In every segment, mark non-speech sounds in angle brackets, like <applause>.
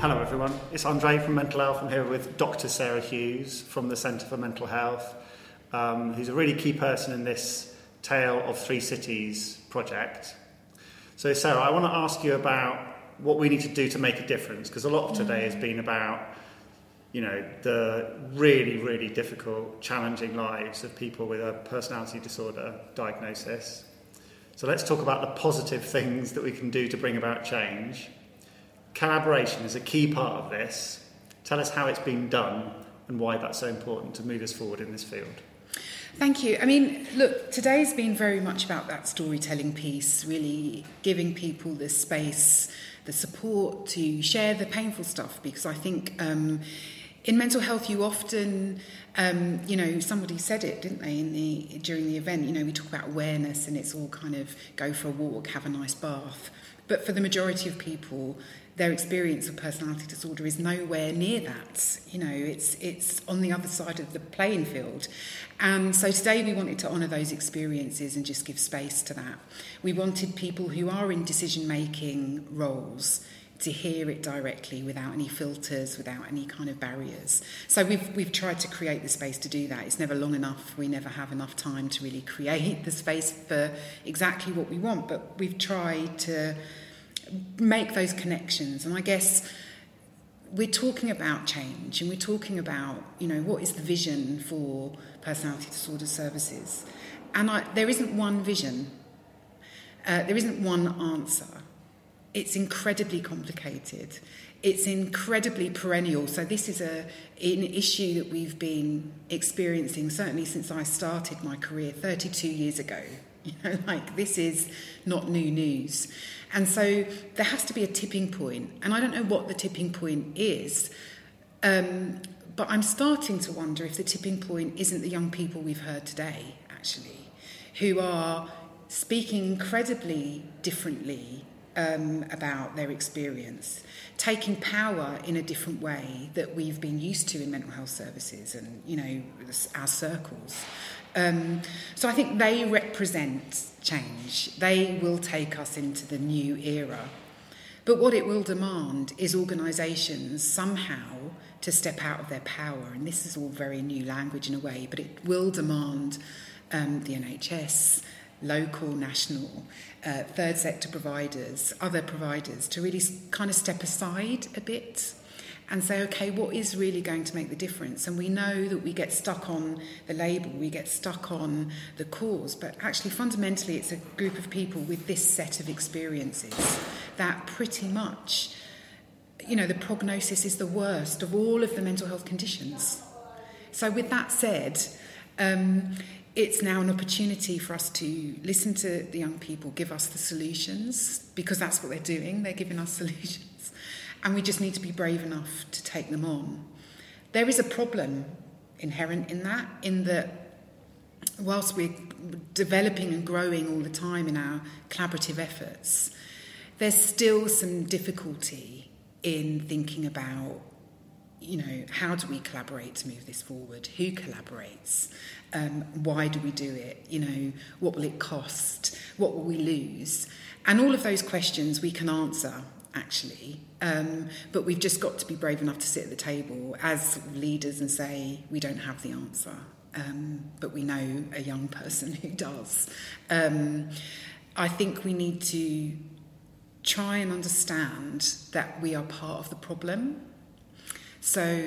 Hello, everyone. It's Andre from Mental Health. I'm here with Dr. Sarah Hughes from the Centre for Mental Health, um, who's a really key person in this Tale of Three Cities project. So, Sarah, I want to ask you about what we need to do to make a difference, because a lot of today has been about, you know, the really, really difficult, challenging lives of people with a personality disorder diagnosis. So, let's talk about the positive things that we can do to bring about change. Collaboration is a key part of this. Tell us how it's been done and why that's so important to move us forward in this field. Thank you. I mean, look, today's been very much about that storytelling piece, really giving people the space, the support to share the painful stuff, because I think um, in mental health you often, um, you know, somebody said it, didn't they, in the during the event? You know, we talk about awareness, and it's all kind of go for a walk, have a nice bath. But for the majority of people, their experience of personality disorder is nowhere near that. You know, it's it's on the other side of the playing field. And so today we wanted to honour those experiences and just give space to that. We wanted people who are in decision making roles to hear it directly without any filters, without any kind of barriers. So we've we've tried to create the space to do that. It's never long enough. We never have enough time to really create the space for exactly what we want, but we've tried to make those connections. And I guess we're talking about change and we're talking about, you know, what is the vision for personality disorder services? And I, there isn't one vision, uh, there isn't one answer. It's incredibly complicated. It's incredibly perennial. So this is a an issue that we've been experiencing certainly since I started my career 32 years ago. <laughs> You know, like this is not new news. And so there has to be a tipping point. And I don't know what the tipping point is. Um, but I'm starting to wonder if the tipping point isn't the young people we've heard today, actually, who are speaking incredibly differently um, about their experience, taking power in a different way that we've been used to in mental health services and, you know, our circles. Um, so I think they represent change. They will take us into the new era. But what it will demand is organisations somehow to step out of their power. And this is all very new language in a way, but it will demand um, the NHS, local, national, uh, third sector providers, other providers to really kind of step aside a bit and say, okay, what is really going to make the difference? And we know that we get stuck on the label, we get stuck on the cause, but actually, fundamentally, it's a group of people with this set of experiences that pretty much, you know, the prognosis is the worst of all of the mental health conditions. So, with that said, um, it's now an opportunity for us to listen to the young people, give us the solutions, because that's what they're doing, they're giving us <laughs> solutions and we just need to be brave enough to take them on. There is a problem inherent in that, in that whilst we're developing and growing all the time in our collaborative efforts, there's still some difficulty in thinking about, you know, how do we collaborate to move this forward? Who collaborates? Um, why do we do it? You know, what will it cost? What will we lose? And all of those questions we can answer actually. Um, but we've just got to be brave enough to sit at the table as leaders and say, we don't have the answer. Um, but we know a young <laughs> person who does. Um, I think we need to try and understand that we are part of the problem. So,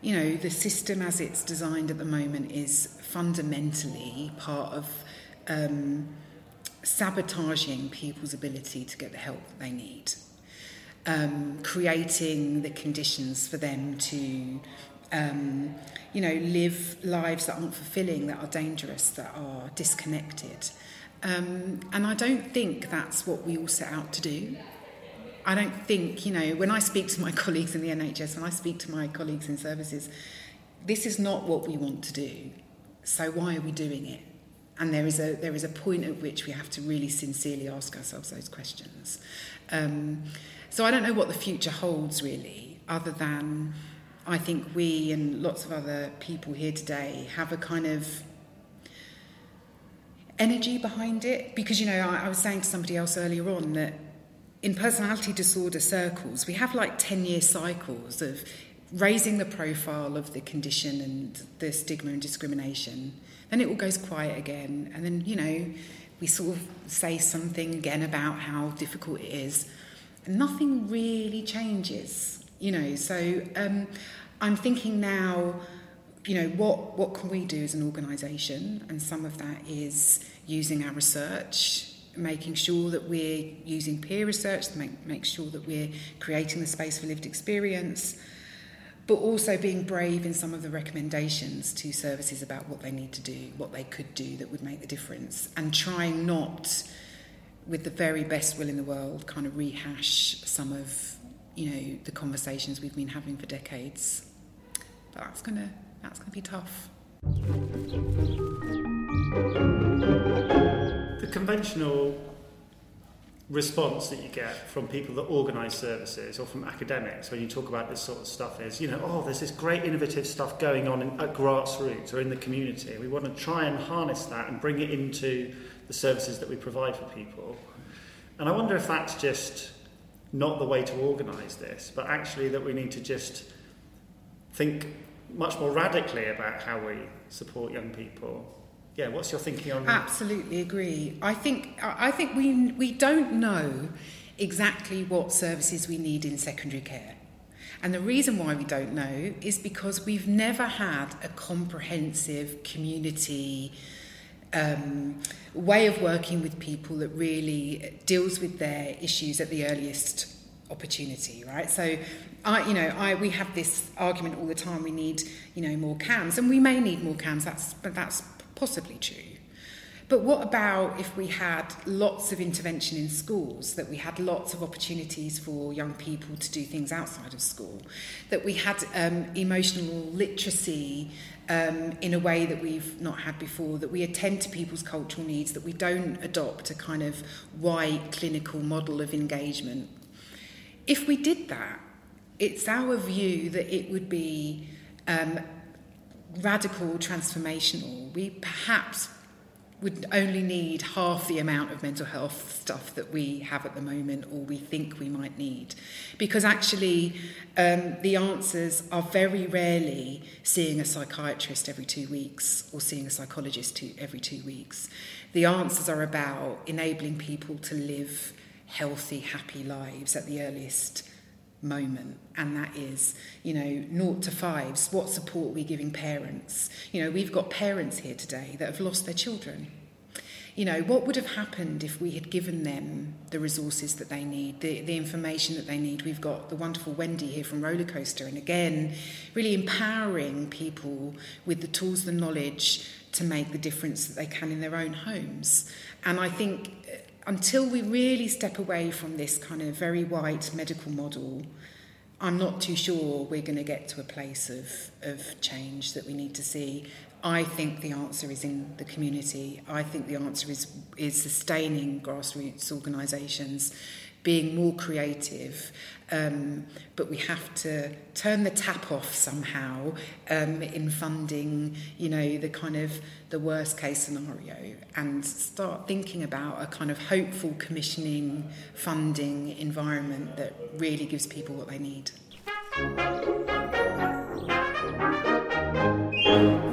you know, the system as it's designed at the moment is fundamentally part of um, sabotaging people's ability to get the help they need, um, creating the conditions for them to. Um, you know, live lives that aren't fulfilling, that are dangerous, that are disconnected. Um, and I don't think that's what we all set out to do. I don't think, you know, when I speak to my <laughs> colleagues in the NHS, when I speak to my colleagues in services, this is not what we want to do. So why are we doing it? And there is a there is a point at which we have to really sincerely ask ourselves those questions. Um, so I don't know what the future holds really, other than I think we and lots of other people here today have a kind of energy behind it. Because, you know, I, I was saying to somebody else earlier on that in personality disorder circles, we have like 10 year cycles of raising the profile of the condition and the stigma and discrimination. Then it all goes quiet again. And then, you know, we sort of say something again about how difficult it is. And nothing really changes, you know. So um, I'm thinking now, you know, what, what can we do as an organisation? And some of that is using our research, making sure that we're using peer research to make, make sure that we're creating the space for lived experience, but also being brave in some of the recommendations to services about what they need to do, what they could do that would make the difference, and trying not, with the very best will in the world, kind of rehash some of you know the conversations we've been having for decades. But that's gonna that's gonna be tough. Conventional response that you get from people that organise services or from academics when you talk about this sort of stuff is, you know, oh, there's this great innovative stuff going on in, at grassroots or in the community. We want to try and harness that and bring it into the services that we provide for people. And I wonder if that's just not the way to organise this, but actually that we need to just think much more radically about how we support young people yeah, what's your thinking on that? Absolutely agree. I think I think we we don't know exactly what services we need in secondary care. And the reason why we don't know is because we've never had a comprehensive community um, way of working with people that really deals with their issues at the earliest opportunity, right? So, I, you know, I we have this argument all the time. We need, you know, more CAMHS, and we may need more CAMHS. That's but that's possibly true. But what about if we had lots of intervention in schools, that we had lots of opportunities for young people to do things outside of school, that we had um, emotional literacy um, in a way that we've not had before, that we attend to people's cultural needs, that we don't adopt a kind of white clinical model of engagement. If we did that, it's our view that it would be um, radical, transformational, we perhaps would only need half the amount of mental health stuff that we have at the moment or we think we might need. Because actually, um, the answers are very rarely seeing a psychiatrist every two weeks or seeing a psychologist two, every two weeks. The answers are about enabling people to live healthy, happy lives at the earliest moment and that is you know naught to fives what support are we giving parents. You know we've got parents here today that have lost their children. You know what would have happened if we had given them the resources that they need the, the information that they need? We've got the wonderful wendy here from rollercoaster and again really empowering people with the tools the knowledge to make the difference that they can in their own homes. And i think until we really step away from this kind of very white medical model, I'm not too sure we're going to get to a place of, of change that we need to see. I think the answer is in the community. I think the answer is, is sustaining grassroots organisations, being more creative, um, but we have to turn the tap off somehow um, in funding, you know, the kind of the worst case scenario and start thinking about a kind of hopeful commissioning funding environment that really gives people what they need.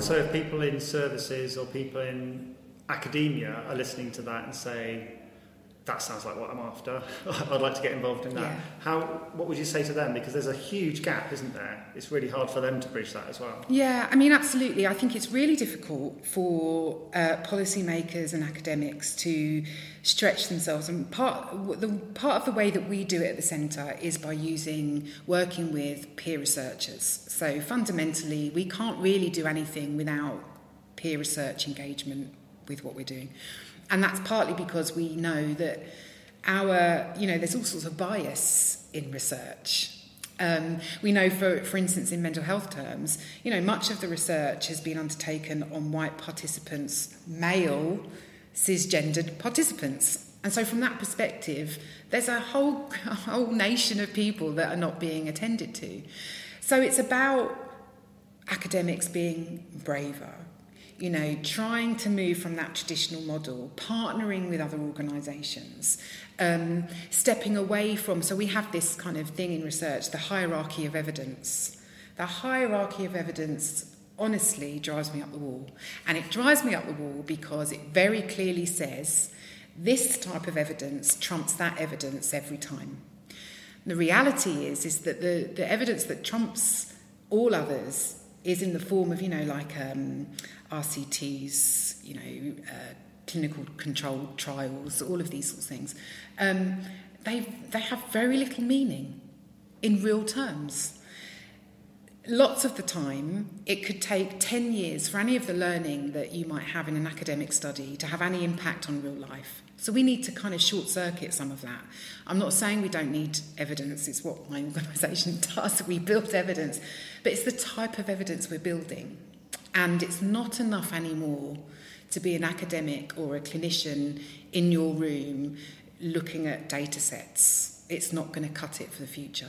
So if people in services or people in academia are listening to that and say, that sounds like what I'm after. <laughs> I'd like to get involved in that. Yeah. How? What would you say to them? Because there's a huge gap, isn't there? It's really hard for them to bridge that as well. Yeah, I mean, absolutely. I think it's really difficult for uh, policymakers and academics to stretch themselves. And part the part of the way that we do it at the centre is by using working with peer researchers. So fundamentally, we can't really do anything without peer research engagement with what we're doing. And that's partly because we know that our, you know, there's all sorts of bias in research. Um, we know, for, for instance, in mental health terms, you know, much of the research has been undertaken on white participants, male, cisgendered participants. And so, from that perspective, there's a whole, a whole nation of people that are not being attended to. So, it's about academics being braver, you know, trying to move from that traditional model, partnering with other organisations, um, stepping away from. So we have this kind of thing in research, the hierarchy of evidence. The hierarchy of evidence honestly drives me up the wall. And it drives me up the wall because it very clearly says this type of evidence trumps that evidence every time. The reality is, is that the, the evidence that trumps all others is in the form of, you know, like um, RCTs, you know, uh, clinical controlled trials, all of these sorts of things. Um, they, they have very little meaning in real terms. Lots of the time, it could take 10 years for any of the learning that you might have in an academic study to have any impact on real life. So we need to kind of short circuit some of that. I'm not saying we don't need evidence, it's what my <laughs> organisation does. We build evidence, but it's the type of evidence we're building. And it's not enough anymore to be an academic or a clinician in your room looking at data sets. It's not going to cut it for the future.